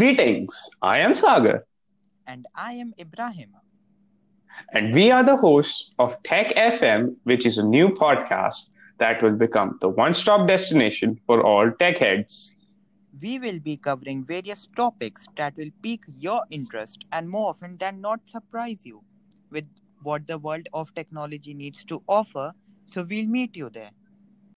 Greetings, I am Sagar, And I am Ibrahim. and we are the hosts of Tech FM, which is a new podcast that will become the one stop destination for all tech heads. We will be covering various topics that will pique your interest and more often than not surprise you with what the world of technology needs to offer. So we'll meet you there.